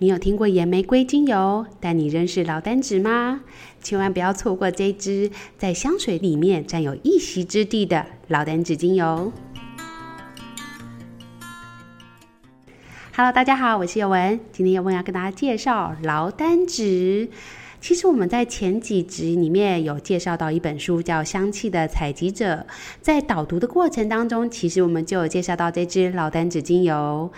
你有听过岩玫瑰精油，但你认识劳丹脂吗？千万不要错过这支在香水里面占有一席之地的劳丹脂精油。Hello，大家好，我是宥雯，今天宥雯要跟大家介绍劳丹脂。其实我们在前几集里面有介绍到一本书，叫《香气的采集者》。在导读的过程当中，其实我们就有介绍到这支劳丹脂精油。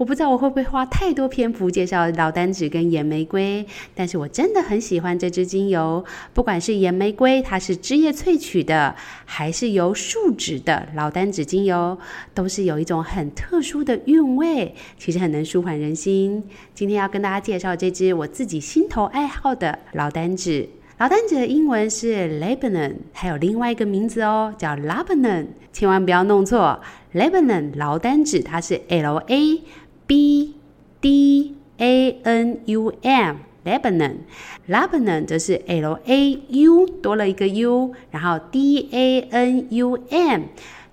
我不知道我会不会花太多篇幅介绍劳丹脂跟岩玫瑰，但是我真的很喜欢这支精油。不管是岩玫瑰，它是枝叶萃取的，还是由树脂的劳丹脂精油，都是有一种很特殊的韵味，其实很能舒缓人心。今天要跟大家介绍这支我自己心头爱好的劳丹脂。劳丹脂的英文是 Lebanon，还有另外一个名字哦，叫 Lebanon，千万不要弄错。Lebanon 劳丹脂，它是 L A。B D A N U M，Lebanon，Lebanon 则是 L A U 多了一个 U，然后 D A N U M，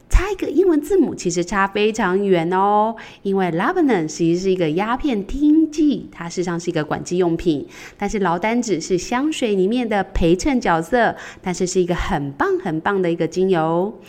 差一个英文字母，其实差非常远哦。因为 Lebanon 其实是一个鸦片听剂，它事实上是一个管制用品，但是劳丹脂是香水里面的陪衬角色，但是是一个很棒很棒的一个精油。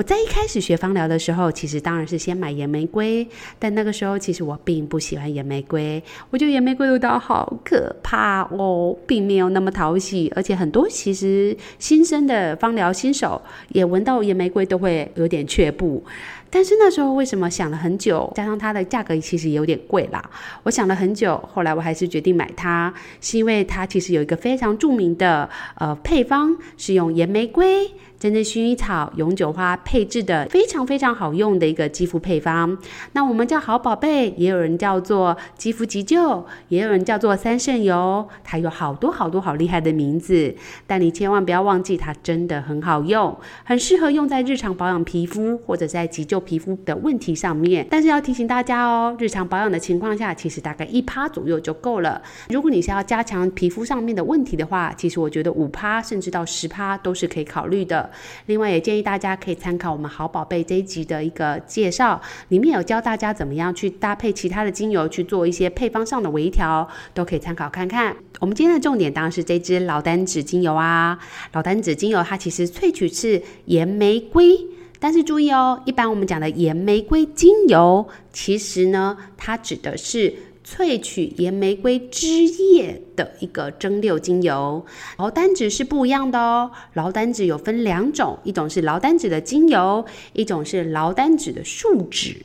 我在一开始学芳疗的时候，其实当然是先买岩玫瑰，但那个时候其实我并不喜欢岩玫瑰，我觉得岩玫瑰的味道好可怕哦，并没有那么讨喜，而且很多其实新生的芳疗新手也闻到岩玫瑰都会有点却步。但是那时候为什么想了很久，加上它的价格其实有点贵啦，我想了很久，后来我还是决定买它，是因为它其实有一个非常著名的呃配方，是用岩玫瑰。真正薰衣草、永久花配制的非常非常好用的一个肌肤配方。那我们叫好宝贝，也有人叫做肌肤急救，也有人叫做三圣油，它有好多好多好厉害的名字。但你千万不要忘记，它真的很好用，很适合用在日常保养皮肤或者在急救皮肤的问题上面。但是要提醒大家哦，日常保养的情况下，其实大概一趴左右就够了。如果你是要加强皮肤上面的问题的话，其实我觉得五趴甚至到十趴都是可以考虑的。另外也建议大家可以参考我们好宝贝这一集的一个介绍，里面有教大家怎么样去搭配其他的精油去做一些配方上的微调，都可以参考看看。我们今天的重点当然是这支老丹脂精油啊，老丹脂精油它其实萃取是岩玫瑰，但是注意哦，一般我们讲的岩玫瑰精油，其实呢它指的是。萃取岩玫瑰汁液的一个蒸馏精油，劳丹脂是不一样的哦。劳丹脂有分两种，一种是劳丹脂的精油，一种是劳丹脂的树脂。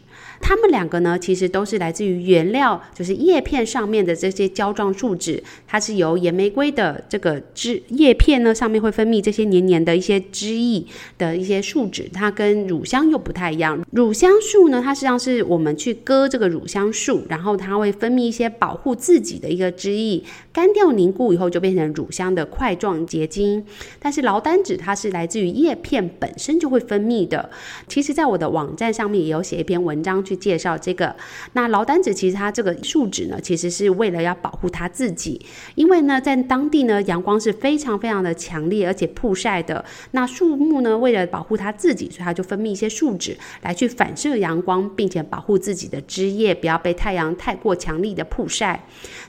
它们两个呢，其实都是来自于原料，就是叶片上面的这些胶状树脂，它是由岩玫瑰的这个枝叶片呢，上面会分泌这些黏黏的一些汁液的一些树脂，它跟乳香又不太一样。乳香树呢，它实际上是我们去割这个乳香树，然后它会分泌一些保护自己的一个汁液，干掉凝固以后就变成乳香的块状结晶。但是劳丹脂它是来自于叶片本身就会分泌的。其实，在我的网站上面也有写一篇文章。去介绍这个，那劳丹子其实它这个树脂呢，其实是为了要保护它自己，因为呢，在当地呢，阳光是非常非常的强烈，而且曝晒的。那树木呢，为了保护它自己，所以它就分泌一些树脂来去反射阳光，并且保护自己的枝叶不要被太阳太过强力的曝晒。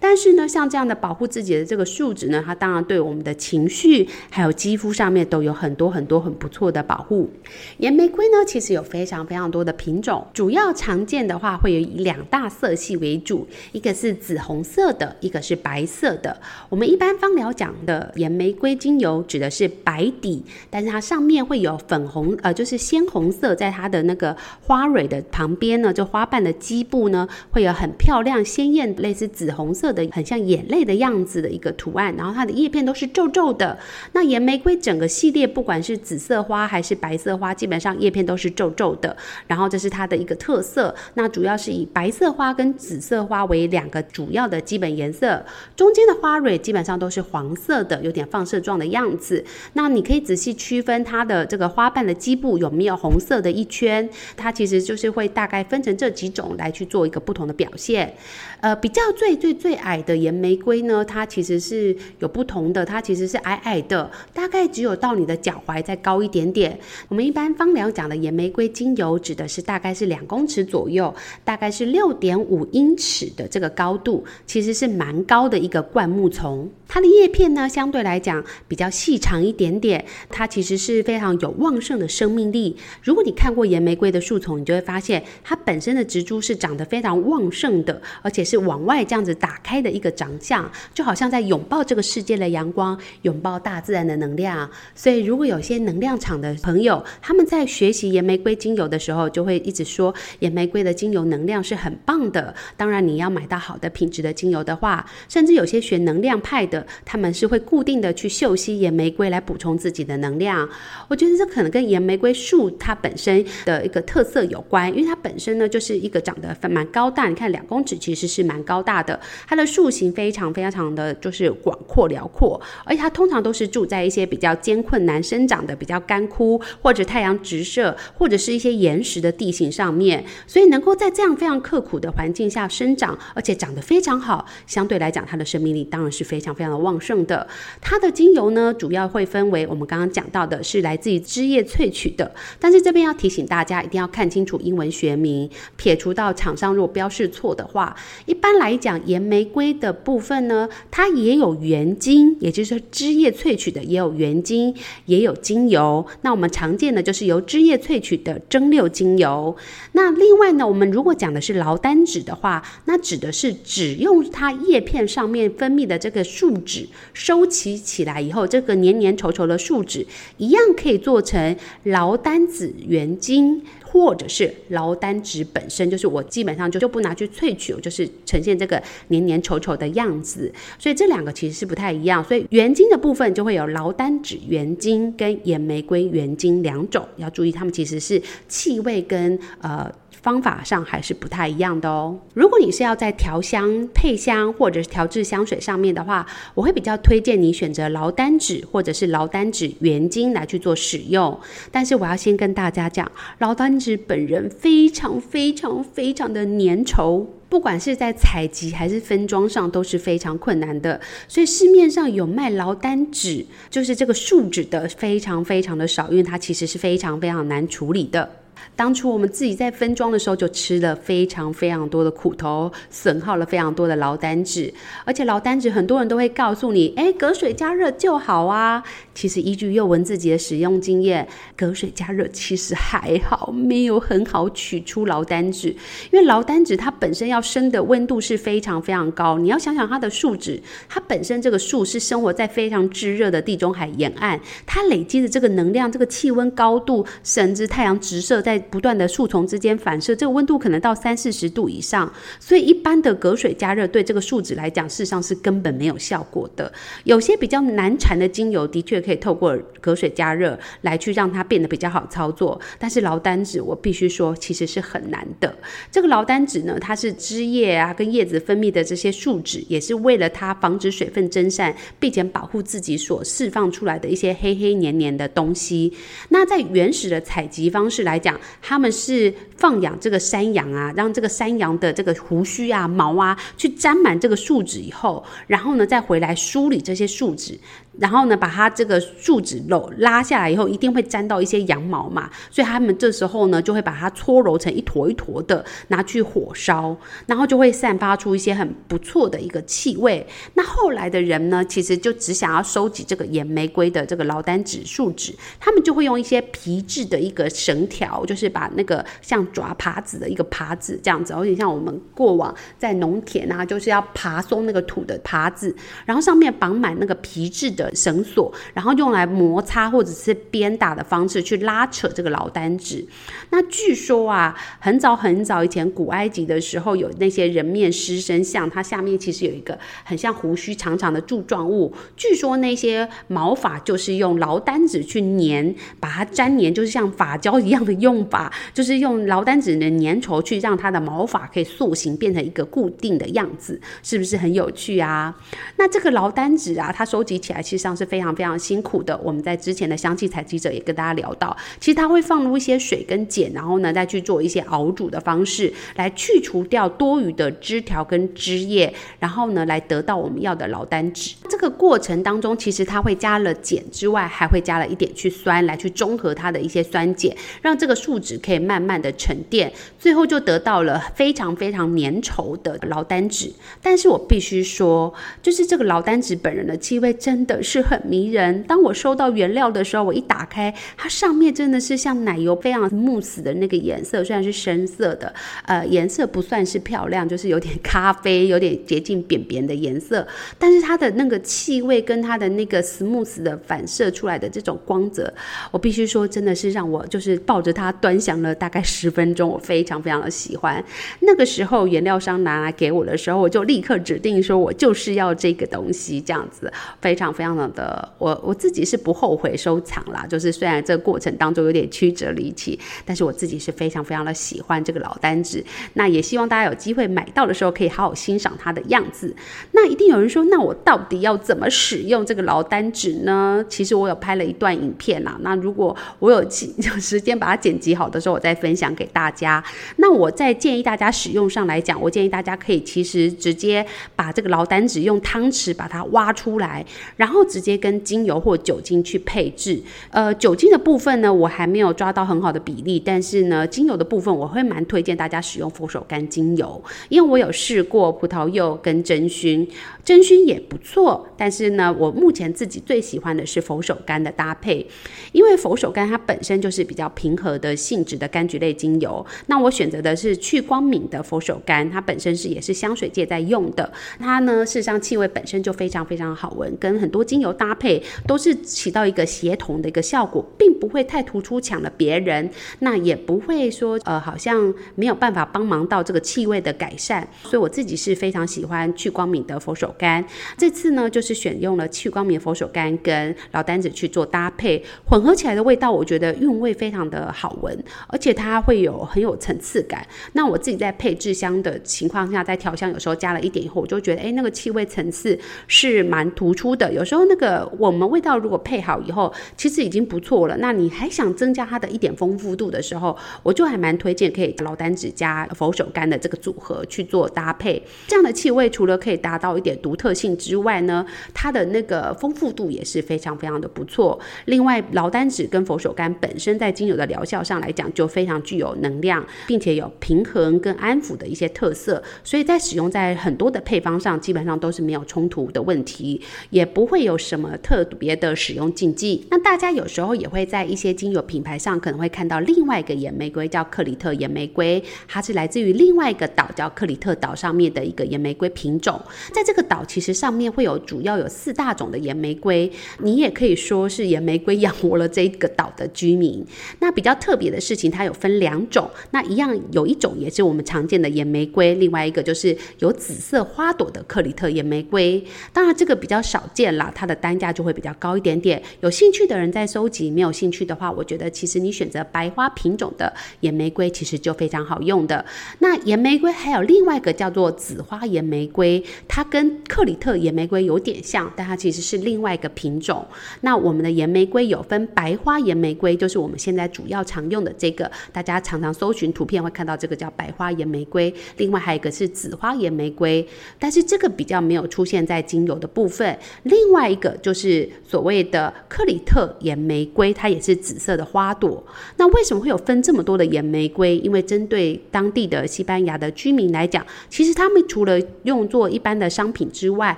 但是呢，像这样的保护自己的这个树脂呢，它当然对我们的情绪还有肌肤上面都有很多很多很不错的保护。岩玫瑰呢，其实有非常非常多的品种，主要。常见的话会有以两大色系为主，一个是紫红色的，一个是白色的。我们一般芳疗讲的岩玫瑰精油指的是白底，但是它上面会有粉红，呃，就是鲜红色，在它的那个花蕊的旁边呢，就花瓣的基部呢，会有很漂亮鲜艳，类似紫红色的，很像眼泪的样子的一个图案。然后它的叶片都是皱皱的。那岩玫瑰整个系列，不管是紫色花还是白色花，基本上叶片都是皱皱的。然后这是它的一个特色。色，那主要是以白色花跟紫色花为两个主要的基本颜色，中间的花蕊基本上都是黄色的，有点放射状的样子。那你可以仔细区分它的这个花瓣的基部有没有红色的一圈，它其实就是会大概分成这几种来去做一个不同的表现。呃，比较最最最矮的岩玫瑰呢，它其实是有不同的，它其实是矮矮的，大概只有到你的脚踝再高一点点。我们一般芳疗讲的岩玫瑰精油指的是大概是两公尺。左右，大概是六点五英尺的这个高度，其实是蛮高的一个灌木丛。它的叶片呢，相对来讲比较细长一点点，它其实是非常有旺盛的生命力。如果你看过岩玫瑰的树丛，你就会发现它本身的植株是长得非常旺盛的，而且是往外这样子打开的一个长相，就好像在拥抱这个世界的阳光，拥抱大自然的能量。所以，如果有些能量场的朋友，他们在学习岩玫瑰精油的时候，就会一直说岩玫瑰的精油能量是很棒的。当然，你要买到好的品质的精油的话，甚至有些学能量派的。他们是会固定的去嗅吸岩玫瑰来补充自己的能量。我觉得这可能跟岩玫瑰树它本身的一个特色有关，因为它本身呢就是一个长得蛮高大，你看两公尺其实是蛮高大的。它的树形非常非常的就是广阔辽阔，而且它通常都是住在一些比较艰困难生长的、比较干枯或者太阳直射或者是一些岩石的地形上面，所以能够在这样非常刻苦的环境下生长，而且长得非常好，相对来讲它的生命力当然是非常非常的旺盛的，它的精油呢，主要会分为我们刚刚讲到的，是来自于枝叶萃取的。但是这边要提醒大家，一定要看清楚英文学名，撇除到厂商如果标示错的话，一般来讲，岩玫瑰的部分呢，它也有原精，也就是说枝叶萃取的也有原精，也有精油。那我们常见的就是由枝叶萃取的蒸馏精油。那另外呢，我们如果讲的是劳丹脂的话，那指的是只用它叶片上面分泌的这个树脂收集起来以后，这个黏黏稠稠的树脂一样可以做成劳丹脂原精，或者是劳丹脂本身，就是我基本上就就不拿去萃取，就是呈现这个黏黏稠稠的样子。所以这两个其实是不太一样。所以原精的部分就会有劳丹脂原精跟岩玫瑰原精两种，要注意它们其实是气味跟呃。方法上还是不太一样的哦。如果你是要在调香、配香或者是调制香水上面的话，我会比较推荐你选择劳丹脂或者是劳丹脂原精来去做使用。但是我要先跟大家讲，劳丹脂本人非常非常非常的粘稠，不管是在采集还是分装上都是非常困难的。所以市面上有卖劳丹纸，就是这个树脂的非常非常的少，因为它其实是非常非常难处理的。当初我们自己在分装的时候，就吃了非常非常多的苦头，损耗了非常多的劳丹脂。而且劳丹脂很多人都会告诉你，哎，隔水加热就好啊。其实依据宥雯自己的使用经验，隔水加热其实还好，没有很好取出劳丹脂。因为劳丹脂它本身要升的温度是非常非常高。你要想想它的树脂，它本身这个树是生活在非常炙热的地中海沿岸，它累积的这个能量，这个气温高度，甚至太阳直射在。在不断的树丛之间反射，这个温度可能到三四十度以上，所以一般的隔水加热对这个树脂来讲，事实上是根本没有效果的。有些比较难缠的精油，的确可以透过隔水加热来去让它变得比较好操作。但是劳丹脂，我必须说，其实是很难的。这个劳丹脂呢，它是枝叶啊跟叶子分泌的这些树脂，也是为了它防止水分蒸散，并且保护自己所释放出来的一些黑黑黏黏的东西。那在原始的采集方式来讲，他们是放养这个山羊啊，让这个山羊的这个胡须啊、毛啊，去沾满这个树脂以后，然后呢，再回来梳理这些树脂。然后呢，把它这个树脂篓拉下来以后，一定会沾到一些羊毛嘛，所以他们这时候呢，就会把它搓揉成一坨一坨的，拿去火烧，然后就会散发出一些很不错的一个气味。那后来的人呢，其实就只想要收集这个野玫瑰的这个劳丹脂树脂，他们就会用一些皮质的一个绳条，就是把那个像爪耙子的一个耙子这样子，有点像我们过往在农田啊，就是要爬松那个土的耙子，然后上面绑满那个皮质的的。绳索，然后用来摩擦或者是鞭打的方式去拉扯这个劳丹脂。那据说啊，很早很早以前古埃及的时候，有那些人面狮身像，它下面其实有一个很像胡须长长的柱状物。据说那些毛发就是用劳丹脂去粘，把它粘粘，就是像发胶一样的用法，就是用劳丹脂的粘稠去让它的毛发可以塑形，变成一个固定的样子，是不是很有趣啊？那这个劳丹脂啊，它收集起来其实上是非常非常辛苦的。我们在之前的香气采集者也跟大家聊到，其实它会放入一些水跟碱，然后呢再去做一些熬煮的方式，来去除掉多余的枝条跟枝叶，然后呢来得到我们要的劳丹脂。这个过程当中，其实它会加了碱之外，还会加了一点去酸，来去中和它的一些酸碱，让这个树脂可以慢慢的沉淀，最后就得到了非常非常粘稠的劳丹脂。但是我必须说，就是这个劳丹脂本人的气味真的是很迷人。当我收到原料的时候，我一打开，它上面真的是像奶油非常慕斯的那个颜色，虽然是深色的，呃，颜色不算是漂亮，就是有点咖啡，有点接近扁扁的颜色，但是它的那个气味跟它的那个 smooth 的反射出来的这种光泽，我必须说真的是让我就是抱着它端详了大概十分钟，我非常非常非常的喜欢。那个时候原料商拿来给我的时候，我就立刻指定说我就是要这个东西，这样子非常非常的，我我自己是不后悔收藏啦。就是虽然这个过程当中有点曲折离奇，但是我自己是非常非常的喜欢这个劳丹脂。那也希望大家有机会买到的时候可以好好欣赏它的样子。那一定有人说，那我到底要怎么使用这个劳丹脂呢？其实我有拍了一段影片啦。那如果我有有 时间把它剪辑好的时候，我再分享给大家。那我在建议大家使用上来讲，我建议大家可以其实直接把这个劳丹脂用汤匙把它挖出来，然后直接跟精油或酒精去配置。呃，酒精的部分呢，我还没有抓到很好的比例，但是呢，精油的部分我会蛮推荐大家使用佛手柑精油，因为我有试过葡萄柚跟真薰。真薰也不错，但是呢，我目前自己最喜欢的是佛手柑的搭配，因为佛手柑它本身就是比较平和的性质的柑橘类精油。那我选择的是去光敏的佛手柑，它本身是也是香水界在用的，它呢事实上气味本身就非常非常好闻，跟很多精油搭配都是起到一个协同的一个效果，并不会太突出抢了别人，那也不会说呃好像没有办法帮忙到这个气味的改善，所以我自己是非常喜欢去光敏的佛手柑。这次呢，就是选用了去光敏佛手柑跟老丹子去做搭配，混合起来的味道，我觉得韵味非常的好闻，而且它会有很有层次感。那我自己在配制香的情况下，在调香有时候加了一点以后，我就觉得，哎，那个气味层次是蛮突出的。有时候那个我们味道如果配好以后，其实已经不错了。那你还想增加它的一点丰富度的时候，我就还蛮推荐可以劳丹脂加佛手柑的这个组合去做搭配。这样的气味除了可以达到一点独特性之外呢，它的那个丰富度也是非常非常的不错。另外，劳丹脂跟佛手柑本身在精油的疗效上来讲，就非常具有能量，并且有平衡跟安抚的一些特色，所以在使用在很多的配方上，基本上都是没有冲突的问题，也不会有什么特别的使用禁忌。那大家有时候也会在一些精油品牌上可能会看到另外一个野玫瑰，叫克里特野玫瑰，它是来自于另外一个岛叫克里特岛上面的一个野玫瑰品种，在这个岛其实上面会有主要有四大种的野玫瑰，你也可以说是野玫瑰养活了这个岛的居民。那比较特别的事情，它有分两种，那一样有一种也是我们常见的野玫瑰，另外一个就是有紫色花朵的克里特野玫瑰。当然这个比较少见啦，它的单价就会比较高一点点。有兴趣的人在收集，没有兴趣的话，我觉得其实你选择白花品种的野玫瑰其实就非常好用的。那野玫瑰还有另外一个叫做紫花野玫瑰，它跟克里特野玫瑰有点像，但它其实是另外一个品种。那我们的野玫瑰有分白花野玫瑰，就是我们现在主要常用的这个，大家常常搜寻图片会看到这个叫白花岩玫瑰。另外还有一个是紫花岩玫瑰，但是这个比较没有出现在精油的部分。另外一个就是所谓的克里特岩玫瑰，它也是紫色的花朵。那为什么会有分这么多的岩玫瑰？因为针对当地的西班牙的居民来讲，其实他们除了用作一般的商品之外，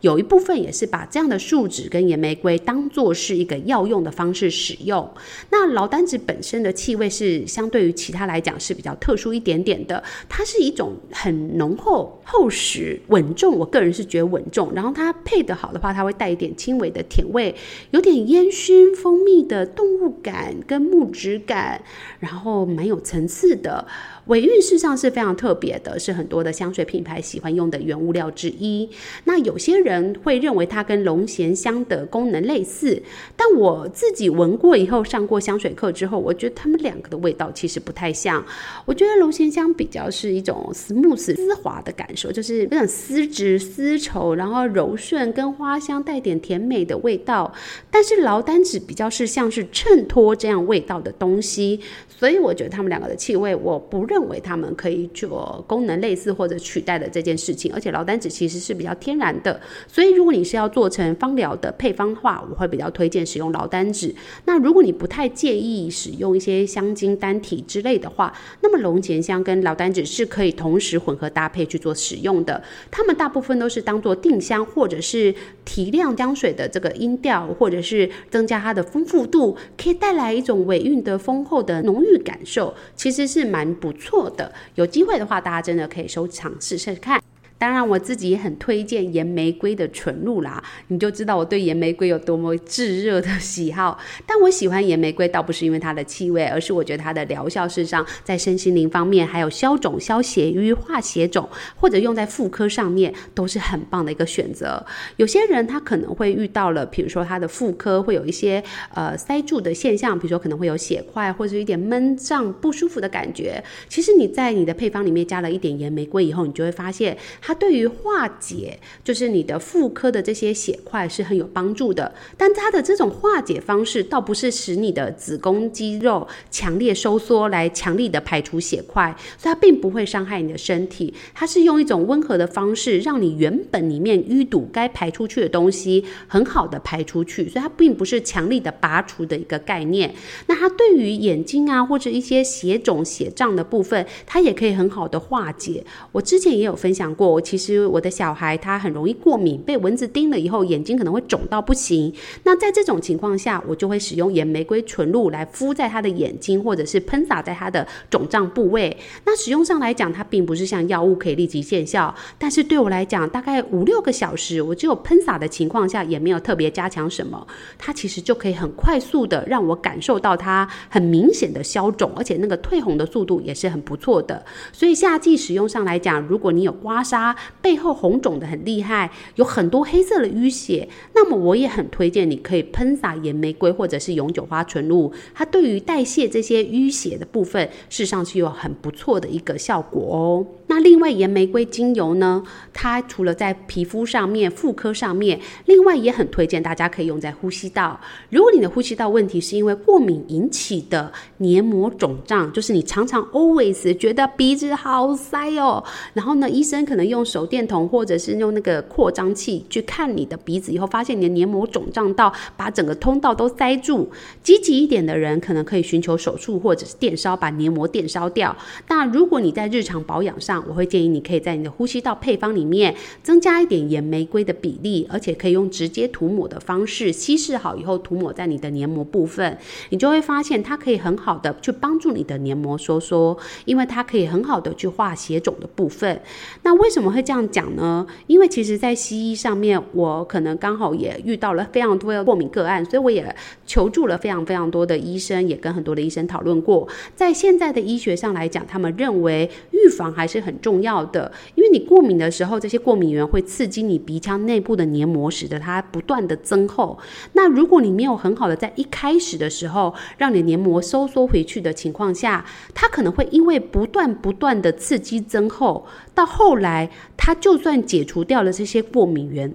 有一部分也是把这样的树脂跟岩玫瑰当做是一个药用的方式使用。那劳丹脂本身的气味是相对于其他来讲是比较特殊一点点的，它是一种很浓厚、厚实、稳重。我个人是觉得稳重，然后它配得好的话，它会带一点轻微的甜味，有点烟熏、蜂蜜的动物感跟木质感，然后蛮有层次的。尾韵事实上是非常特别的，是很多的香水品牌喜欢用的原物料之一。那有些人会认为它跟龙涎香的功能类似，但我自己闻过以后，上过香水课之后，我觉得它们两个的味道其实不太像。我觉得龙涎香比较是一种 smooth 丝滑的感受，就是那种丝质丝绸，然后柔顺跟花香带点甜美的味道。但是劳丹脂比较是像是衬托这样味道的东西，所以我觉得它们两个的气味我不认。认为他们可以做功能类似或者取代的这件事情。而且劳丹脂其实是比较天然的，所以如果你是要做成芳疗的配方的话，我会比较推荐使用劳丹脂。那如果你不太介意使用一些香精单体之类的话，那么龙涎香跟劳丹脂是可以同时混合搭配去做使用的。它们大部分都是当做定香或者是提亮香水的这个音调，或者是增加它的丰富度，可以带来一种尾韵的丰厚的浓郁感受，其实是蛮不错错的。有机会的话，大家真的可以收藏试试看。当然，我自己也很推荐岩玫瑰的纯露啦，你就知道我对岩玫瑰有多么炙热的喜好。但我喜欢岩玫瑰，倒不是因为它的气味，而是我觉得它的疗效事实上在身心灵方面，还有消肿、消血瘀、化血肿，或者用在妇科上面，都是很棒的一个选择。有些人他可能会遇到了，比如说他的妇科会有一些呃塞住的现象，比如说可能会有血块，或者有一点闷胀不舒服的感觉。其实你在你的配方里面加了一点岩玫瑰以后，你就会发现它。对于化解，就是你的妇科的这些血块是很有帮助的。但它的这种化解方式，倒不是使你的子宫肌肉强烈收缩来强力的排除血块，所以它并不会伤害你的身体。它是用一种温和的方式，让你原本里面淤堵该排出去的东西很好的排出去。所以它并不是强力的拔除的一个概念。那它对于眼睛啊或者一些血肿血胀的部分，它也可以很好的化解。我之前也有分享过。我其实我的小孩他很容易过敏，被蚊子叮了以后眼睛可能会肿到不行。那在这种情况下，我就会使用盐玫瑰纯露来敷在他的眼睛，或者是喷洒在他的肿胀部位。那使用上来讲，它并不是像药物可以立即见效，但是对我来讲，大概五六个小时，我只有喷洒的情况下，也没有特别加强什么，它其实就可以很快速的让我感受到它很明显的消肿，而且那个退红的速度也是很不错的。所以夏季使用上来讲，如果你有刮痧，它背后红肿的很厉害，有很多黑色的淤血，那么我也很推荐你可以喷洒盐玫瑰或者是永久花纯露，它对于代谢这些淤血的部分，事实上是有很不错的一个效果哦。那另外岩玫瑰精油呢，它除了在皮肤上面、妇科上面，另外也很推荐大家可以用在呼吸道。如果你的呼吸道问题是因为过敏引起的黏膜肿胀，就是你常常 always 觉得鼻子好塞哦，然后呢，医生可能用手电筒或者是用那个扩张器去看你的鼻子以后，发现你的黏膜肿胀到把整个通道都塞住。积极一点的人可能可以寻求手术或者是电烧，把黏膜电烧掉。那如果你在日常保养上，我会建议你可以在你的呼吸道配方里面增加一点盐玫瑰的比例，而且可以用直接涂抹的方式稀释好以后涂抹在你的黏膜部分，你就会发现它可以很好的去帮助你的黏膜收缩，因为它可以很好的去化血肿的部分。那为什么会这样讲呢？因为其实在西医上面，我可能刚好也遇到了非常多的过敏个案，所以我也求助了非常非常多的医生，也跟很多的医生讨论过。在现在的医学上来讲，他们认为预防还是很重要的，因为你过敏的时候，这些过敏源会刺激你鼻腔内部的黏膜，使得它不断的增厚。那如果你没有很好的在一开始的时候，让你黏膜收缩回去的情况下，它可能会因为不断不断的刺激增厚，到后来它就算解除掉了这些过敏源。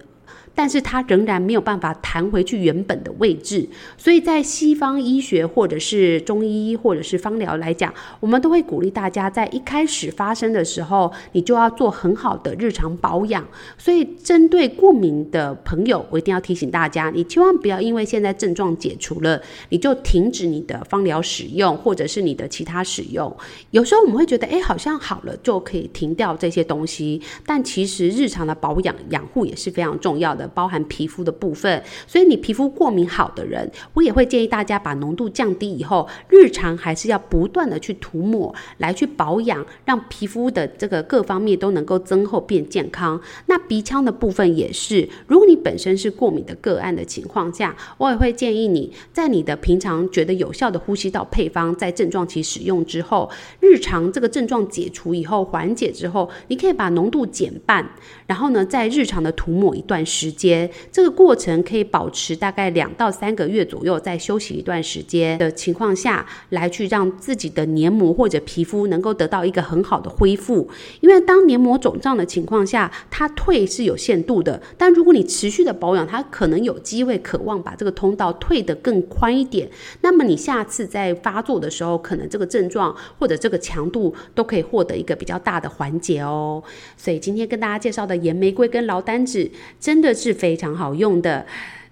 但是它仍然没有办法弹回去原本的位置，所以在西方医学或者是中医或者是方疗来讲，我们都会鼓励大家在一开始发生的时候，你就要做很好的日常保养。所以针对过敏的朋友，我一定要提醒大家，你千万不要因为现在症状解除了，你就停止你的芳疗使用或者是你的其他使用。有时候我们会觉得，哎，好像好了就可以停掉这些东西，但其实日常的保养养护也是非常重要的。包含皮肤的部分，所以你皮肤过敏好的人，我也会建议大家把浓度降低以后，日常还是要不断的去涂抹来去保养，让皮肤的这个各方面都能够增厚变健康。那鼻腔的部分也是，如果你本身是过敏的个案的情况下，我也会建议你在你的平常觉得有效的呼吸道配方，在症状期使用之后，日常这个症状解除以后缓解之后，你可以把浓度减半，然后呢，在日常的涂抹一段时时间，这个过程可以保持大概两到三个月左右，再休息一段时间的情况下来去让自己的黏膜或者皮肤能够得到一个很好的恢复。因为当黏膜肿胀的情况下，它退是有限度的，但如果你持续的保养，它可能有机会渴望把这个通道退得更宽一点。那么你下次在发作的时候，可能这个症状或者这个强度都可以获得一个比较大的缓解哦。所以今天跟大家介绍的盐玫瑰跟劳丹脂真的是非常好用的。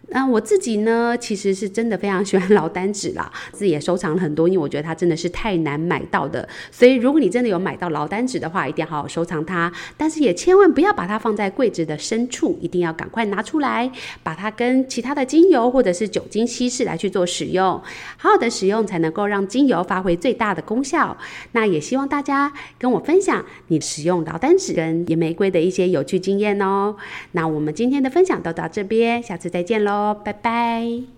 那我自己呢，其实是真的非常喜欢劳丹脂啦，自己也收藏了很多，因为我觉得它真的是太难买到的。所以如果你真的有买到劳丹脂的话，一定要好好收藏它。但是也千万不要把它放在柜子的深处，一定要赶快拿出来，把它跟其他的精油或者是酒精稀释来去做使用。好好的使用才能够让精油发挥最大的功效。那也希望大家跟我分享你使用劳丹脂跟野玫瑰的一些有趣经验哦。那我们今天的分享都到这边，下次再见喽喽。拜拜。